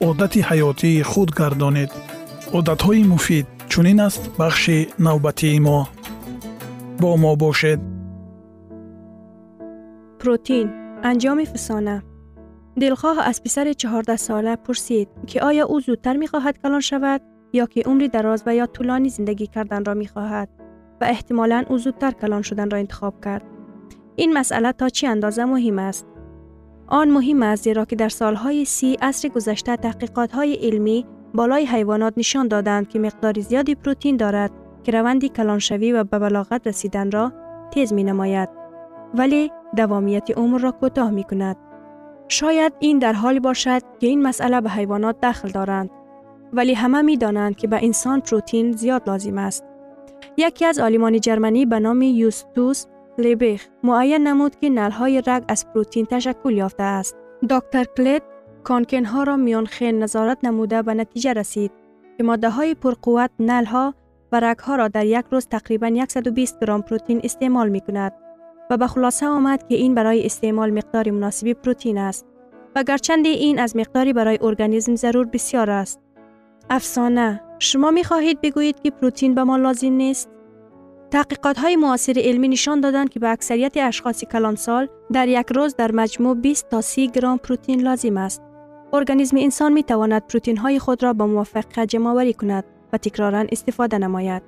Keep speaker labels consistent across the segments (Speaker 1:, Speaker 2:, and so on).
Speaker 1: одати ҳаётии худ гардонед одатҳои муфид чунин аст бахши навбатии мо бо мо бошед
Speaker 2: протеин анҷоми фисона дилхоҳ аз писари чаҳордасола пурсид ки оё ӯ зудтар мехоҳад калон шавад ё ки умри дароз ва ё тӯлонӣ зиндагӣ карданро мехоҳад ва эҳтимолан ӯ зудтар калон шуданро интихоб кард ин масъала то чӣ андоза муҳим аст он муҳим аст зеро ки дар солҳои си асри гузашта таҳқиқотҳои илмӣ болои ҳайвонот нишон доданд ки миқдори зиёди протеин дорад ки раванди калоншавӣ ва ба балоғат расиданро тез менамояд вале давомияти умрро кӯтоҳ мекунад шояд ин дар ҳоле бошад ки ин масъала ба ҳайвонот дахл доранд вале ҳама медонанд ки ба инсон протеин зиёд лозим аст яке аз олимони ҷарманӣ ба номи юстус лебех муайян намуд ки налҳои раг аз протеин ташаккул ёфтааст доктор клет конкенҳоро миёнхен назорат намуда ба натиҷа расид ки моддаҳои пурқувват налҳо ва рагҳоро дар як рӯз тақрибан 120 гром протеин истеъмол мекунад ва ба хулоса омад ки ин барои истеъмол миқдори муносиби протеин аст ва гарчанде ин аз миқдори барои организм зарур бисьёр аст афсона шумо мехоҳед бигӯед ки протеин ба мо лозим нест таҳқиқотҳои муосири илмӣ нишон доданд ки ба аксарияти ашхоси калонсол дар як рӯз дар маҷмӯъ 20 то 30 гром протеин лозим аст организми инсон метавонад протеинҳои худро ба муваффақият ҷамъоварӣ кунад ва тикроран истифода намояд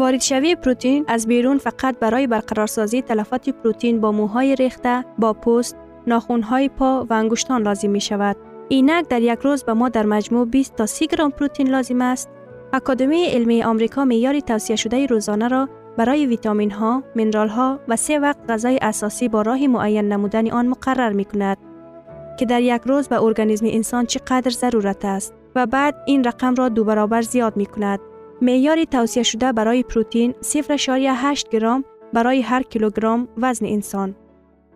Speaker 2: воридшавии протеин аз берун фақат барои барқарорсозии талафоти протеин бо мӯҳои рехта бо пӯст нохунҳои по ва ангуштон лозим мешавад инак дар як рӯз ба мо дар маҷмӯъ 20 то 30 гром протеин лозим аст академияи илмии амрико меъёри тавсияшудаи рӯзонаро барои витаминҳо минералҳо ва се вақт ғазои асосӣ бо роҳи муайян намудани он муқаррар мекунад ки дар як рӯз ба организми инсон чӣ қадр зарурат аст ва баъд ин рақамро дубаробар зиёд мекунад меъёри тавсияшуда барои протеин 0.8 гром барои ҳар килограмм вазни инсон.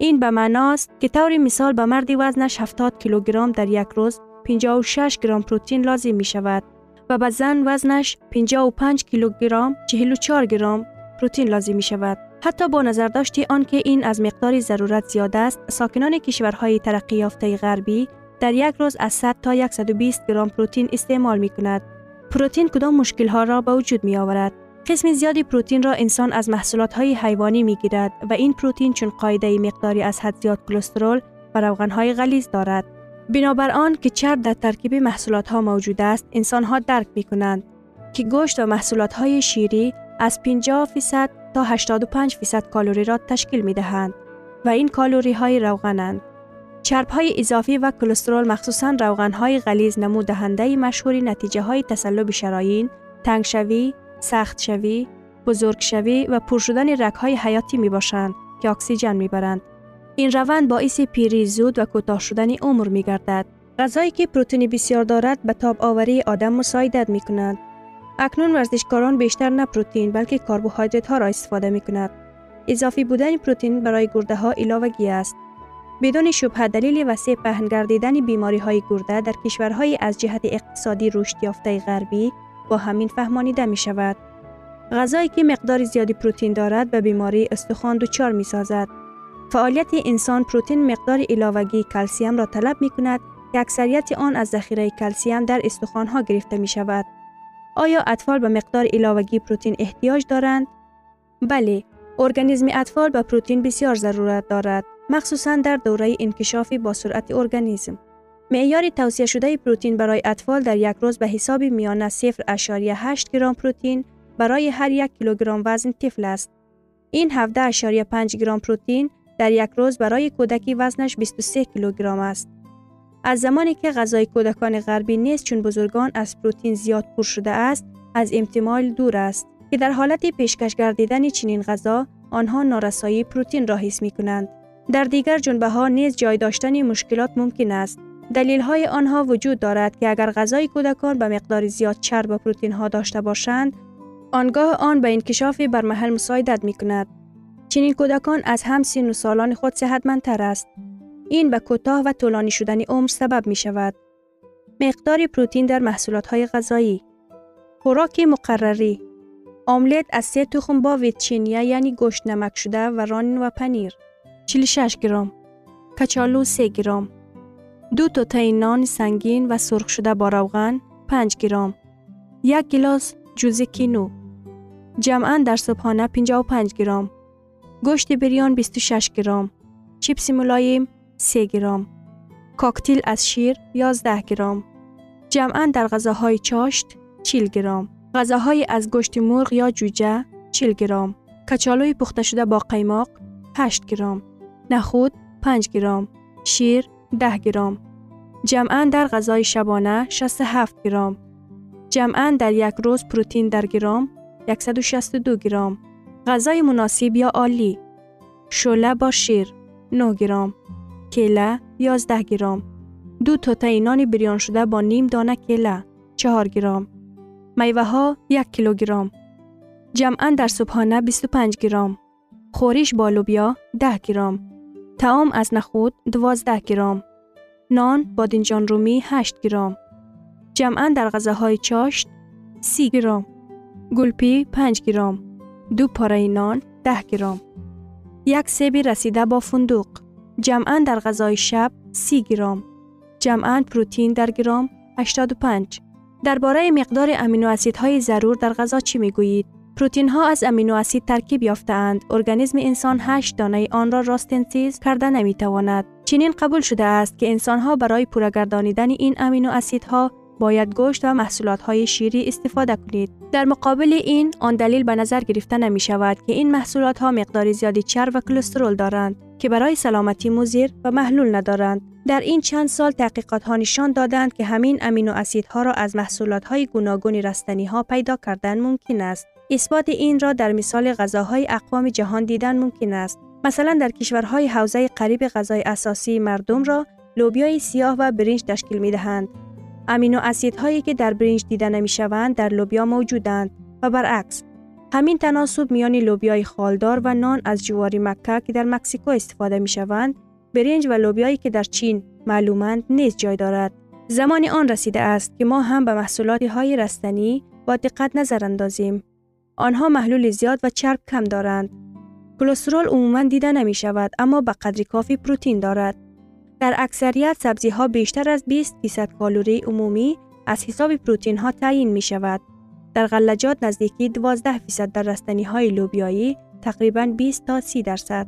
Speaker 2: ин ба маъност ки таври мисол ба марди вазнаш 70 килограмм дар як рӯз 56 гром протеин лозим мешавад ва ба зан вазнаш 55 килограмм 44 پروتین لازم می شود. حتی با نظر داشت آنکه این از مقدار ضرورت زیاد است، ساکنان کشورهای ترقی یافته غربی در یک روز از 100 تا 120 گرم پروتین استعمال می کند. پروتین کدام مشکل ها را به وجود می آورد؟ قسم زیادی پروتین را انسان از محصولات های حیوانی می گیرد و این پروتین چون قاعده مقداری از حد زیاد کلسترول و روغن های غلیظ دارد. بنابر آن که چرب در ترکیب محصولات ها موجود است، انسان ها درک می کنند که گوشت و محصولات های شیری از 50 فیصد تا 85 فیصد کالری را تشکیل می دهند و این کالری های روغنند. چرب های اضافی و کلسترول مخصوصا روغن های غلیظ نمود دهنده مشهوری نتیجه های تسلب شراین، تنگ شوی، سخت شوی، بزرگ شوی و پر شدن های حیاتی می باشند که اکسیژن می برند. این روند باعث پیری زود و کوتاه شدن عمر می گردد. غذایی که پروتئین بسیار دارد به تاب آوری آدم مساعدت می کند. اکنون ورزشکاران بیشتر نه پروتئین بلکه کربوهیدرات ها را استفاده می کند. اضافی بودن پروتئین برای گرده ها علاوگی است. بدون شبهه دلیل وسیع پهن گردیدن بیماری های گرده در کشورهای از جهت اقتصادی رشد یافته غربی با همین فهمانیده می شود. غذایی که مقدار زیادی پروتئین دارد به بیماری استخوان دچار می سازد. فعالیت انسان پروتئین مقدار علاوگی کلسیم را طلب می کند که اکثریت آن از ذخیره کلسیم در ها گرفته می شود. آیا اطفال به مقدار علاوگی پروتئین احتیاج دارند؟ بله، ارگانیسم اطفال به پروتئین بسیار ضرورت دارد، مخصوصا در دوره انکشاف با سرعت ارگانیسم. معیار توصیه شده پروتئین برای اطفال در یک روز به حساب میانه 0.8 گرم پروتئین برای هر یک کیلوگرم وزن طفل است. این 17.5 گرم پروتئین در یک روز برای کودکی وزنش 23 کیلوگرم است. از زمانی که غذای کودکان غربی نیست چون بزرگان از پروتئین زیاد پر شده است، از امتمال دور است که در حالت پیشکش گردیدن چنین غذا آنها نارسایی پروتئین را حس می کنند. در دیگر جنبه ها نیز جای داشتن مشکلات ممکن است. دلیل های آنها وجود دارد که اگر غذای کودکان به مقدار زیاد چرب و پروتئین ها داشته باشند، آنگاه آن به انکشاف بر محل مساعدت می کند. چنین کودکان از هم سین و سالان خود صحتمندتر است. این به کوتاه و طولانی شدن عمر سبب می شود. مقدار پروتئین در محصولات های غذایی. خوراک مقرری. آملت از سه تخم با ویتچینیا یعنی گوشت نمک شده و رانین و پنیر. 46 گرم. کچالو 3 گرم. دو تا نان سنگین و سرخ شده با روغن 5 گرم. یک گلاس جوز کینو. جمعا در صبحانه 55 گرم. گوشت بریان 26 گرم. چیپس ملایم 3 گرم کاکتیل از شیر 11 گرم جمعا در غذاهای چاشت 40 گرم غذاهای از گوشت مرغ یا جوجه 40 گرم کچالوی پخته شده با قیماق 8 گرم نخود 5 گرم شیر 10 گرم جمعا در غذای شبانه 67 گرم جمعا در یک روز پروتئین در گرم 162 گرم غذای مناسب یا عالی. شله با شیر 9 گرم کله 11 گرم دو تا نان بریان شده با نیم دانه کله 4 گرم میوه ها 1 کیلوگرم جمعا در صبحانه 25 گرم خورش با لوبیا 10 گرم تعام از نخود 12 گرم نان بادنجان رومی 8 گرم جمعا در غذاهای چاشت 30 گرم گلپی 5 گرم دو پاره نان 10 گرم یک سیب رسیده با فندوق جمعا در غذای شب 30 گرم جمعا پروتئین در گرم 85 درباره مقدار امینو اسیدهای ضرور در غذا چی می‌گویید؟ پروتئین ها از امینو اسید ترکیب یافتهاند. ارگانیسم انسان 8 دانه آن را راستنسیز کرده نمی تواند چنین قبول شده است که انسان ها برای پورگردانیدن این امینو اسیدها باید گوشت و محصولات های شیری استفاده کنید. در مقابل این، آن دلیل به نظر گرفته نمی شود که این محصولات ها مقدار زیادی چرب و کلسترول دارند. که برای سلامتی مضر و محلول ندارند. در این چند سال تحقیقات ها نشان دادند که همین امینو اسیدها را از محصولات های گوناگون رستنی ها پیدا کردن ممکن است. اثبات این را در مثال غذاهای اقوام جهان دیدن ممکن است. مثلا در کشورهای حوزه قریب غذای اساسی مردم را لوبیای سیاه و برنج تشکیل می دهند. امینو اسیدهایی که در برنج دیده نمی شوند در لوبیا موجودند و برعکس همین تناسب میان لوبیای خالدار و نان از جواری مکه که در مکسیکو استفاده می شوند برنج و لوبیایی که در چین معلومند نیز جای دارد. زمان آن رسیده است که ما هم به محصولات های رستنی با دقت نظر اندازیم. آنها محلول زیاد و چرب کم دارند. کلسترول عموما دیده نمی شود اما به قدری کافی پروتئین دارد. در اکثریت سبزی ها بیشتر از 20 درصد کالری عمومی از حساب پروتئین ها تعیین می شود. در غلجات نزدیکی 12 درصد در رستنی های لوبیایی تقریبا 20 تا 30 درصد.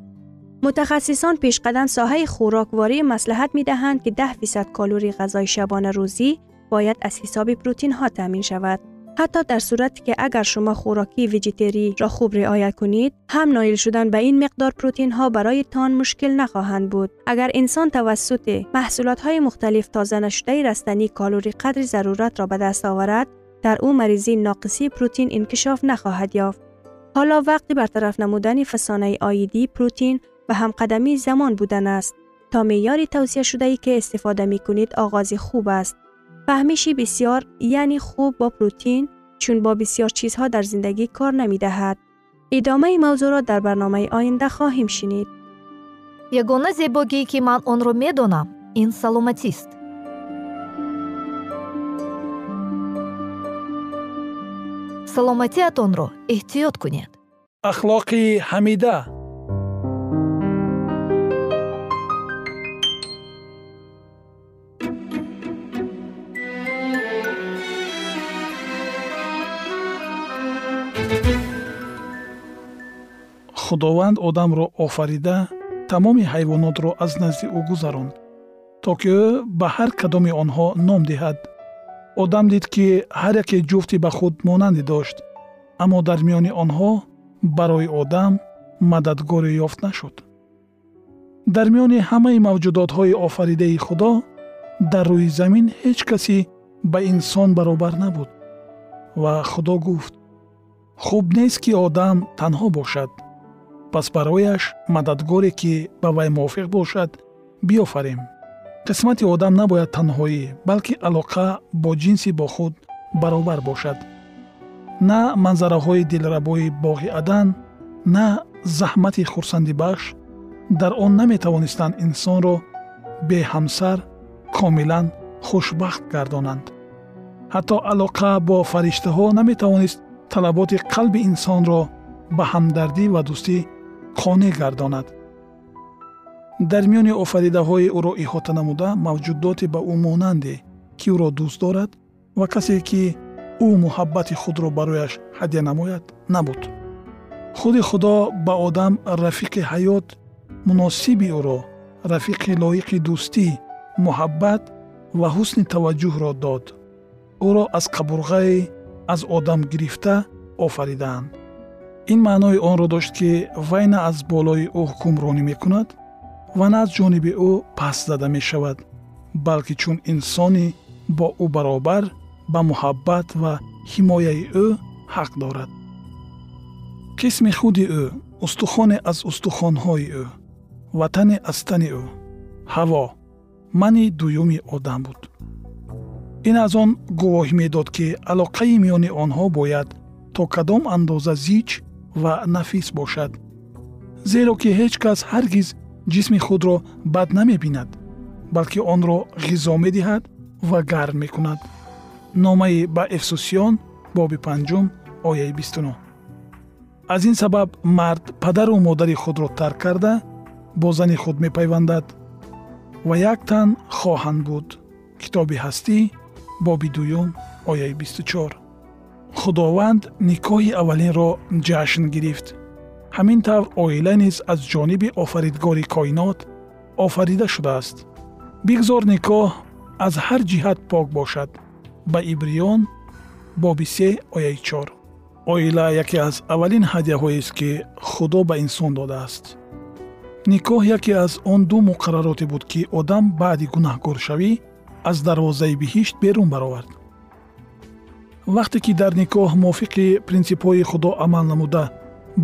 Speaker 2: متخصصان پیشقدم ساحه خوراکواری مصلحت می دهند که 10 درصد کالری غذای شبانه روزی باید از حساب پروتئین ها تامین شود. حتی در صورتی که اگر شما خوراکی ویژیتری را خوب رعایت کنید هم نایل شدن به این مقدار پروتین ها برای تان مشکل نخواهند بود اگر انسان توسط محصولات های مختلف تازه نشده رستنی کالری قدر ضرورت را به دست آورد در او مریضی ناقصی پروتین انکشاف نخواهد یافت. حالا وقتی برطرف نمودن فسانه آیدی پروتین و همقدمی زمان بودن است تا معیاری توصیه شده ای که استفاده می کنید آغاز خوب است. فهمیشی بسیار یعنی خوب با پروتین چون با بسیار چیزها در زندگی کار نمی دهد. ادامه موضوع را در برنامه آینده خواهیم شنید.
Speaker 3: یگانه زیباگی که من اون رو می دانم این سلامتیست. Саломатиатонро эҳтиёт кунед.
Speaker 1: Ахлоқи ҳамида. Худованд одамро офарида тамоми ҳайвонотро аз назди ӯ гузаронд то ки ӯ ба ҳар кадоми онҳо ном диҳад одам дид ки ҳар яке ҷуфти ба худ монандӣ дошт аммо дар миёни онҳо барои одам мададгоре ёфт нашуд. Дар миёни ҳамаи мавҷудотҳои офаридаи худо дар рӯи замин ҳеҷ касе ба инсон баробар набуд ва худо гуфт хуб нест ки одам танҳо бошад пас барояш мададгоре ки ба вай мувофиқ бошад биёфарем қисмати одам набояд танҳоӣ балки алоқа бо ҷинси бо худ баробар бошад. На манзараҳои дилрабои боғи адан на заҳмати хурсандибахш дар он наметавонистанд инсонро беҳамсар комилан хушбахт гардонанд. Ҳатто алоқа бо фариштаҳо наметавонист талаботи қалби инсонро ба ҳамдардӣ ва дӯстӣ қонеъ гардонад дар миёни офаридаҳои ӯро иҳота намуда мавҷудоте ба ӯ монанде ки ӯро дӯст дорад ва касе ки ӯ муҳаббати худро барояш ҳадя намояд набуд. Худи худо ба одам рафиқи ҳаёт муносиби ӯро рафиқи лоиқи дӯстӣ муҳаббат ва ҳусни таваҷҷӯҳро дод. Ӯро аз қабурғае аз одам гирифта офаридаанд. Ин маънои онро дошт ки вай на аз болои ӯ ҳукмронӣ мекунад ва на аз ҷониби ӯ паст зада мешавад балки чун инсони бо ӯ баробар ба муҳаббат ва ҳимояи ӯ ҳақ дорад. Қисми худи ӯ устухоне аз устухонҳои ӯ ва тане аз тани ӯ. Ҳаво мани дуюми одам буд. Ин аз он гувоҳӣ медод ки алоқаи миёни онҳо бояд то кадом андоза зич ва нафис бошад зеро ки ҳеҷ кас ҳаргиз ҷисми худро бад намебинад балки онро ғизо медиҳад ва гарм мекунад номаи ба эфсусиён боби панҷум ояи бистунӯ аз ин сабаб мард падару модари худро тарк карда бо зани худ мепайвандад ва як тан хоҳанд буд китоби ҳастӣ боби дуюм ояи бисту чор худованд никоҳи аввалинро ҷашн гирифт ҳамин тавр оила низ аз ҷониби офаридгори коинот офарида шудааст. Бигзор никоҳ аз ҳар ҷиҳат пок бошад. Ба ибриён боби се ояи чор. Оила яке аз аввалин ҳадияҳоест ки худо ба инсон додааст. Никоҳ яке аз он ду муқаррароте буд ки одам баъди гунаҳгоршавӣ аз дарвозаи биҳишт берун баровард. Вақте ки дар никоҳ мувофиқи принсипҳои худо амал намуда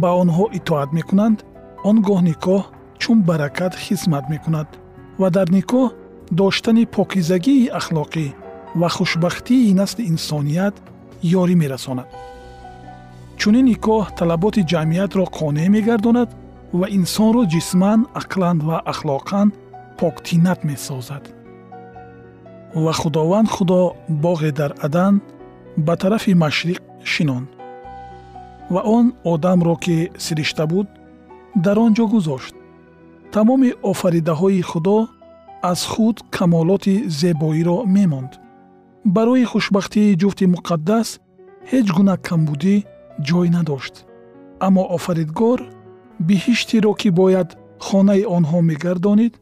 Speaker 1: ба онҳо итоат мекунанд он гоҳ никоҳ чун баракат хизмат мекунад ва дар никоҳ доштани покизагии ахлоқӣ ва хушбахтии насли инсоният ёрӣ мерасонад. Чунин никоҳ талаботи ҷамъиятро қонеъ мегардонад ва инсонро ҷисман ақлан ва ахлоқан поктинат месозад. Ва худованд худо боғе дар адан ба тарафи машриқ шинонд ва он одамро ки сиришта буд дар он ҷо гузошт. Тамоми офаридаҳои худо аз худ камолоти зебоиро мемонд. Барои хушбахтии ҷуфти муқаддас ҳеҷ гуна камбудӣ ҷой надошт. Аммо офаридгор биҳиштиро ки бояд хонаи онҳо мегардонид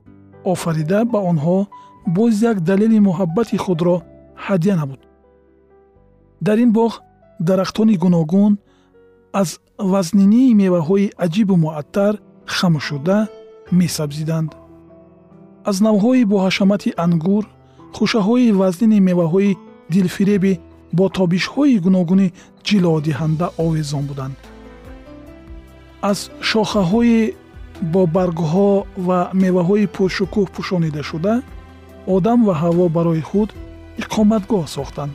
Speaker 1: офарида ба онҳо боз як далели муҳаббати худро ҳадя намуд дар ин боғ дарахтони гуногун аз вазнинии меваҳои аҷибу муаттар хам шуда месабзиданд. аз навъҳои боҳашамати ангур хушаҳои вазнини меваҳои дилфиреби бо тобишҳои гуногуни ҷилодиҳанда овезон буданд. аз шохаҳои бо баргҳо ва меваҳои пуршукӯҳ пӯшонидашуда одам ва ҳаво барои худ иқоматгоҳ сохтанд.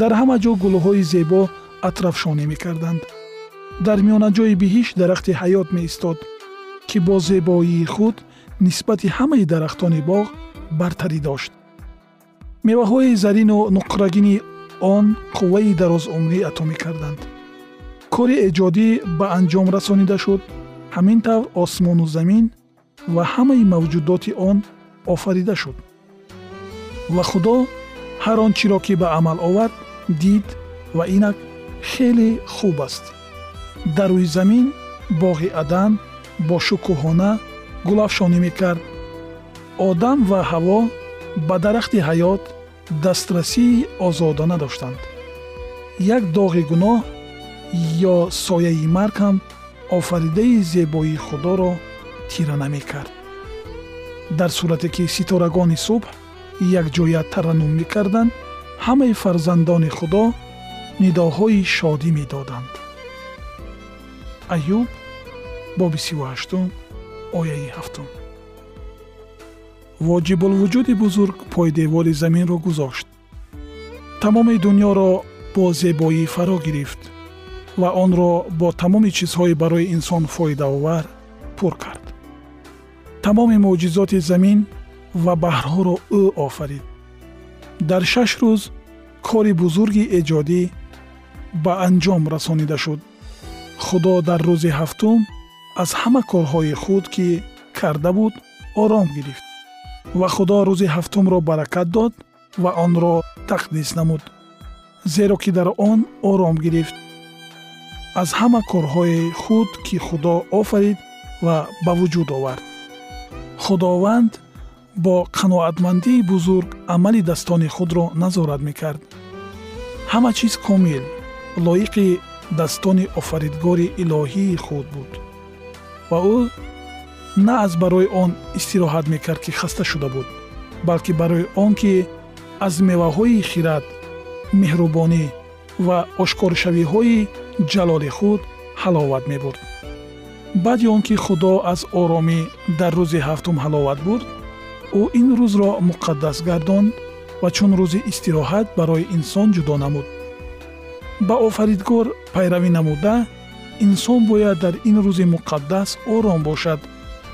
Speaker 1: дар ҳама ҷо гулҳои зебо атрафшонӣ мекарданд. Дар миёнаҷои биҳишт дарахти ҳаёт меистод ки бо зебоии худ нисбати ҳамаи дарахтони боғ бартарӣ дошт. Меваҳои зарину нуқрагини он қувваи дарозумрӣ ато мекарданд. Кори эҷодӣ ба анҷом расонида шуд. Ҳамин тавр осмону замин ва ҳамаи мавҷудоти он офарида шуд. Ва худо ҳар он чиро ки ба амал овард дид ва инак хеле хуб аст. Дар рӯи замин боғи адан бо шукӯҳона гулафшонӣ мекард. Одам ва ҳаво ба дарахти ҳаёт дастрасии озодона доштанд. Як доғи гуноҳ ё сояи марг ҳам офаридаи зебоии худоро тира намекард. Дар сурате ки ситорагони субҳ якҷоя тараннум мекарданд ҳамаи фарзандони худо нидоҳои шодӣ медоданд. Аюб боби сивҳаштум ояи ҳафтум. Воҷибулвуҷуди бузург пойдевори заминро гузошт. Тамоми дуньёро бо зебоӣ фаро гирифт ва онро бо тамоми чизҳои барои инсон фоидаовар пур кард. Тамоми мӯъҷизоти замин ва баҳрҳоро ӯ офарид. Дар шаш рӯз кори бузурги эҷодӣ ба анҷом расонида шуд. Худо дар рӯзи ҳафтум аз ҳама корҳои худ ки карда буд ором гирифт ва худо рӯзи ҳафтумро баракат дод ва онро тақдис намуд зеро ки дар он ором гирифт. Аз ҳама корҳои худ ки худо офарид ва ба вуҷуд овард. Худованд бо қаноатмандии бузург амалидастони худро назорат мекард. Ҳама чиз комил лоиқи dastoни офаридгори илоҳии худ буд. Ва ӯ на аз барои он истироҳат мекард ки хаста шуда буд балки барои он ки аз меваҳои хират меҳрубонӣ ва ошкоршавиҳои ҷалоли худ ҳаловат мебурд. Баъди он ки худо аз оромӣ дар рӯзи ҳафтум ҳаловат бурд ӯ ин рӯзро муқаддас гардонд ва чун рӯзи истироҳат барои инсон ҷудо намуд ба офаридгор пайравӣ намуда инсон бояд дар ин рӯзи муқаддас ором бошад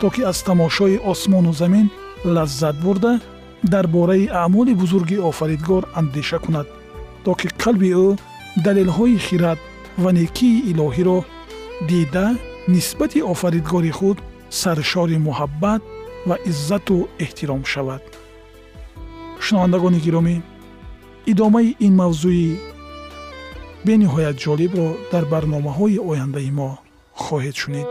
Speaker 1: то ки аз тамошои осмону замин лаззат бурда дар бораи аъмоли бузурги офаридгор андеша кунад то ки қалби ӯ далелҳои хират ва некии илоҳиро дида нисбати офаридгори худ саршори муҳаббат ва иззату эҳтиром шавад. Шунавандагони гиромӣ идомаи ин мавзӯи бениҳоят ҷолибро дар барномаҳои ояндаи мо хоҳед шунид.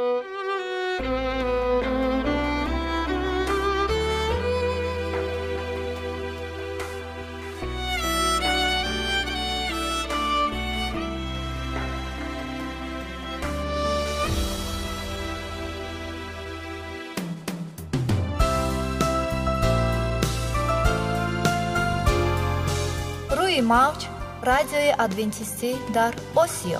Speaker 3: Рӯи мавҷ радиои адвентистӣ дар осиё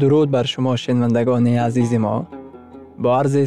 Speaker 4: дуруд бар шумо шунавандагони азизи мо бо арзи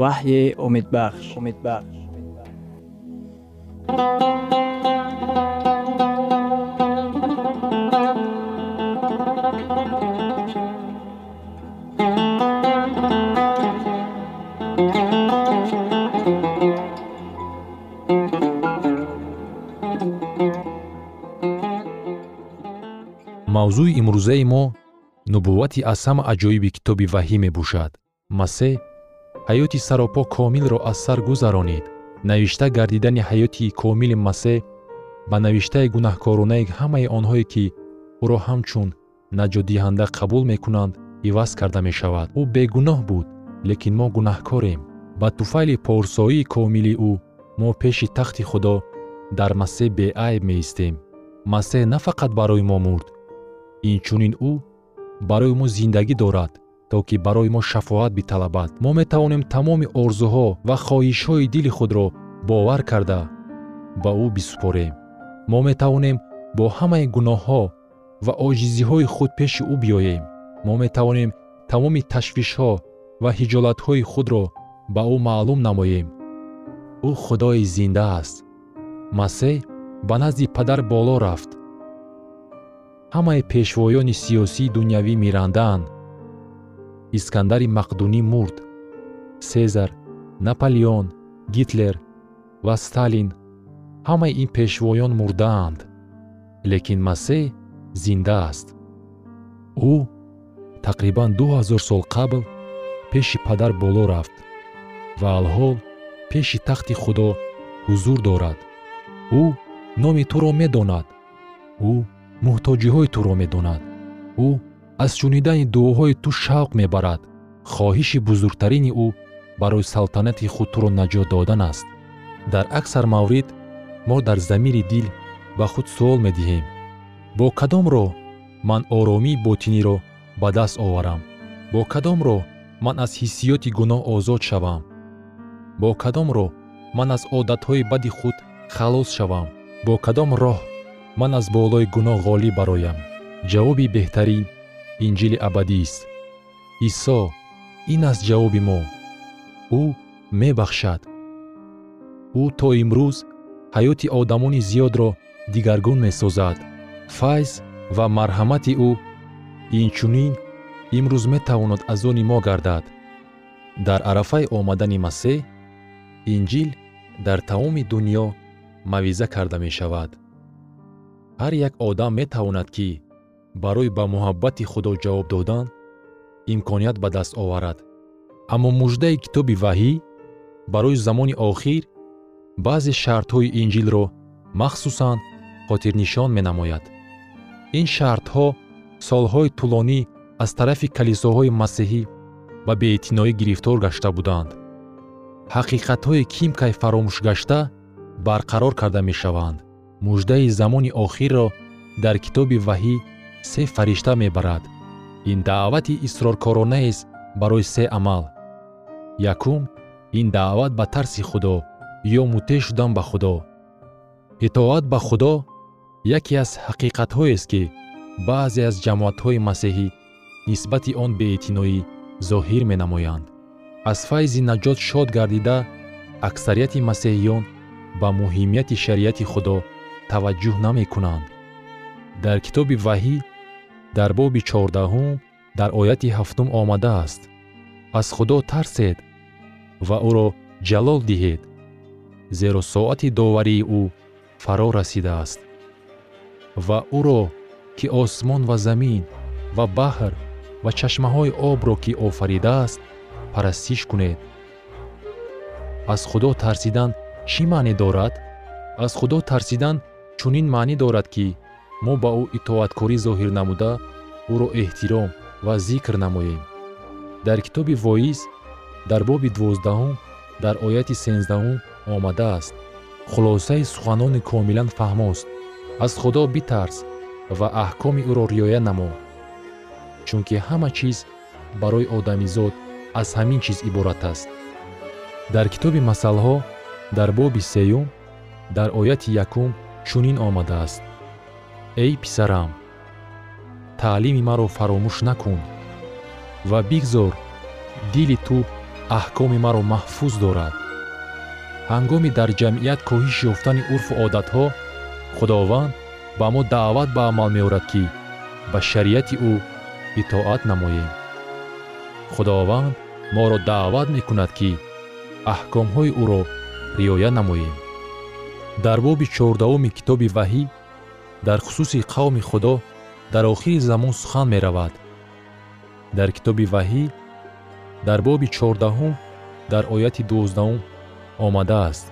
Speaker 4: ваҳйи умедбахш умедбахш
Speaker 5: мавзӯи имрӯзаи мо нубуввати аз ҳама аҷоиби китоби ваҳӣ мебошад. Масеҳ ҳаёти саропо комилро аз сар гузаронид. Навишта гардидани ҳаёти комили масеҳ ба навиштаи гунаҳкоронаи ҳамаи онҳое ки ӯро ҳамчун наҷотдиҳанда қабул мекунанд иваз карда мешавад? Ӯ бегуноҳ буд лекин мо гунаҳкорем. Ба туфайли порсоии комили ӯ мо пеши тахти худо дар масеҳ беайб меистем. Масеҳ на фақат барои мо мурд. Инчунин ӯ барои мо зиндагӣ дорад то ки барои мо шафоат биталабад. Мо метавонем тамоми орзуҳо ва хоҳишҳои дили худро бовар карда ба ӯ бисупорем. Мо метавонем бо ҳамаи гуноҳҳо ва оҷизиҳои худ пеши ӯ биёем. Мо метавонем тамоми ташвишҳо ва ҳиҷолатҳои худро ба ӯ маълум намоем. Ӯ худои зинда аст. Масеҳ ба назди падар боло рафт. Ҳамаи пешвоёни сиёсии дунявӣ мирандаанд искандари мақдунӣ мурд сезар наполеон гитлер ва сталин ҳамаи ин пешвоён мурдаанд лекин масеҳ зинда аст. Ӯ тақрибан ду ҳазор сол қабл пеши падар боло рафт ва алҳол пеши тахти худо ҳузур дорад. Ӯ номи туро медонад. Ӯ муҳтоҷиҳои туро медонад. Ӯ аз шунидани дуоҳои ту шавқ мебарад. Хоҳиши бузургтарини ӯ барои салтанати худ туро наҷот додан аст. Дар аксар маврид мо дар замири дил ба худ суол медиҳем. Бо кадом роҳ ман оромии ботиниро ба даст оварам? Бо кадом роҳ ман аз ҳиссиёти гуноҳ озод шавам? Бо кадом роҳ ман аз одатҳои бади худ халос шавам? Бо кадом роҳ ман аз болои гуноҳ ғолиб бароям? Ҷавоби беҳтарин инҷили абадист. Исо ин аст ҷавоби мо. Ӯ мебахшад. Ӯ то имрӯз ҳаёти одамони зиёдро дигаргун месозад. Файз ва марҳамати ӯ инчунин имрӯз метавонад аз они мо гардад. Дар арафаи омадани масеҳ инҷил дар тамоми дуньё мавъиза карда мешавад. Ҳар як одам метавонад ки барои ба муҳаббати худо ҷавоб додан имконият ба даст оварад. Аммо муждаи китоби ваҳӣ барои замони охир баъзе шартҳои инҷилро махсусан хотирнишон менамояд. Ин шартҳо солҳои тӯлонӣ аз тарафи калисоҳои масеҳӣ ба беэътиноӣ гирифтор гашта буданд. Ҳақиқатҳои кимкай фаромӯшгашта барқарор карда мешаванд. Муждаи замони охирро дар китоби ваҳӣ се фаришта мебарад. Ин даъвати исроркоронаест барои се амал. Якум ин даъват ба тарси худо ё муттеъ шудан ба худо? Итоат ба худо яке аз ҳақиқатҳоест ки баъзе аз ҷамоатҳои масеҳӣ нисбати он беэътиноӣ зоҳир менамоянд. Аз файзи наҷот шод гардида аксарияти масеҳиён ба муҳимияти шариати худо таваҷҷӯҳ намекунанд. Дар китоби ваҳӣ дар боби чордаҳум дар ояти ҳафтум омадааст. Аз худо тарсед ва ӯро ҷалол диҳед зеро соати доварии ӯ фаро расидааст. Ва ӯро ки осмон ва замин ва баҳр ва чашмаҳои обро ки офаридааст парастиш кунед. Аз худо тарсидан чӣ маънӣ дорад? Аз худо тарсидан чунин маънӣ дорад ки мо ба ӯ итоаткорӣ зоҳир намуда ӯро эҳтиром ва зикр намоем. Дар китоби воиз дар боби дувоздаҳум дар ояти сенздаҳум омадааст хулосаи суханони комилан фаҳмост. Аз худо битарс ва аҳкоми ӯро риоя намо чунки ҳама чиз барои одамизод аз ҳамин чиз иборат аст. Дар китоби масалҳо дар боби сеюм дар ояти якум чунин омадааст эй писарам таълими маро фаромӯш накун ва бигзор дили ту аҳкоми маро маҳфуз дорад. Ҳангоми дар ҷамъият коҳиш ёфтани урфу одатҳо худованд ба мо даъват ба амал меорад ки ба шариати ӯ итоат намоем. Худованд моро даъват мекунад ки аҳкомҳои ӯро риоя намоем. Дар боби чордаҳуми китоби ваҳӣ дар хусуси қавми худо дар охири замон сухан меравад. Дар китоби ваҳӣ дар боби чордаҳум дар ояти дувоздаҳум омадааст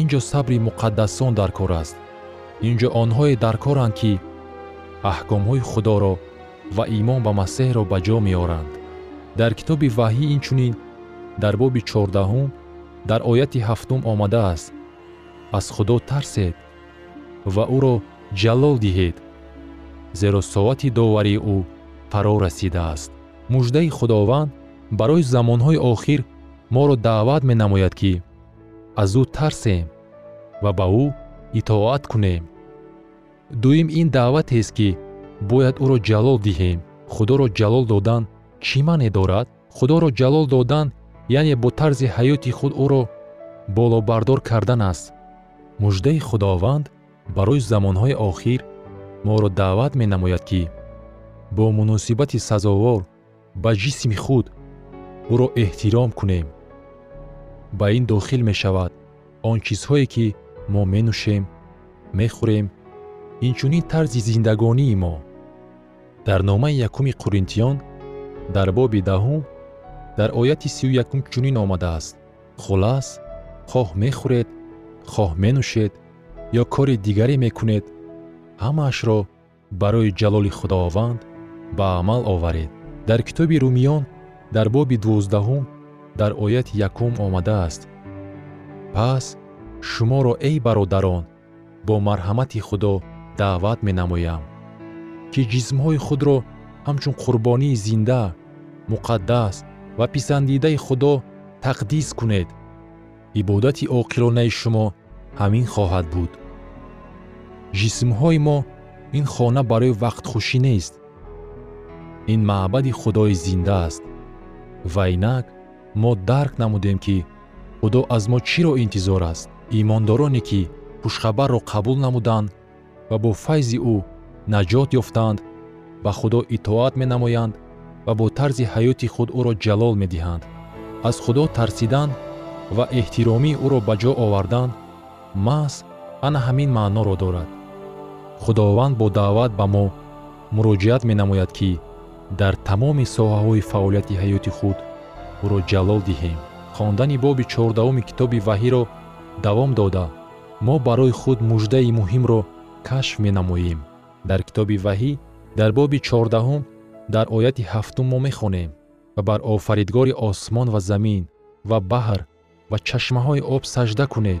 Speaker 5: ин ҷо сабри муқаддасон дар кор аст. Ин ҷо онҳое дар коранд ки аҳкомҳои худоро ва имон ба масеҳро ба ҷо меоранд. Дар китоби ваҳӣ инчунин дар боби чордаҳум дар ояти ҳафтум омадааст аз худо тарсед ва ӯро ҷалол диҳед зеро соати доварии ӯ фаро расидааст. Муждаи худованд барои замонҳои охир моро даъват менамояд ки аз ӯ тарсем ва ба ӯ итоат кунем. Дуюм ин даъватест ки бояд ӯро ҷалол диҳем. Худоро ҷалол додан чӣ маъне дорад? Худоро ҷалол додан яъне бо тарзи ҳаёти худ ӯро болобардор кардан аст. Муждаи худованд барои замонҳои охир моро даъват менамояд ки бо муносибати сазовор ба ҷисми худ ӯро эҳтиром кунем. Ба ин дохил мешавад он чизҳое ки мо менӯшем мехӯрем инчунин тарзи зиндагонии мо. Дар номаи якуми қуринтиён дар боби даҳум дар ояти сию якум чунин омадааст. Хулас хоҳ мехӯред хоҳ менӯшед ё кори дигаре мекунед ҳамаашро барои ҷалоли худованд ба амал оваред. Дар китоби румиён дар боби дувоздаҳум дар ояти якум омадааст. Пас шуморо эй бародарон бо марҳамати худо даъват менамоям ки ҷисмҳои худро ҳамчун қурбонии зинда муқаддас ва писандидаи худо тақдис кунед. Ибодати оқилонаи шумо ҳамин хоҳад буд ҷисмҳои мо ин хона барои вақтхушӣ нест. Ин маъбади худои зинда аст. Ва инак мо дарк намудем ки худо аз мо чиро интизор аст? Имондороне ки хушхабарро қабул намуданд ва бо файзи ӯ наҷот ёфтанд ба худо итоат менамоянд ва бо тарзи ҳаёти худ ӯро ҷалол медиҳанд. Аз худо тарсидан ва эҳтиромии ӯро ба ҷо овардан маҳз ана ҳамин маъноро дорад худованд бо даъват ба мо муроҷиат менамояд ки дар тамоми соҳаҳои фаъолияти ҳаёти худ ӯро ҷалол диҳем. Хондани боби чордаҳуми китоби ваҳиро давом дода. Мо барои худ муждаи муҳимро кашф менамоем. Дар китоби ваҳӣ дар боби чордаҳум дар ояти ҳафтум мо мехонем ва бар офаридгори осмон ва замин ва баҳр ва чашмаҳои об сажда кунед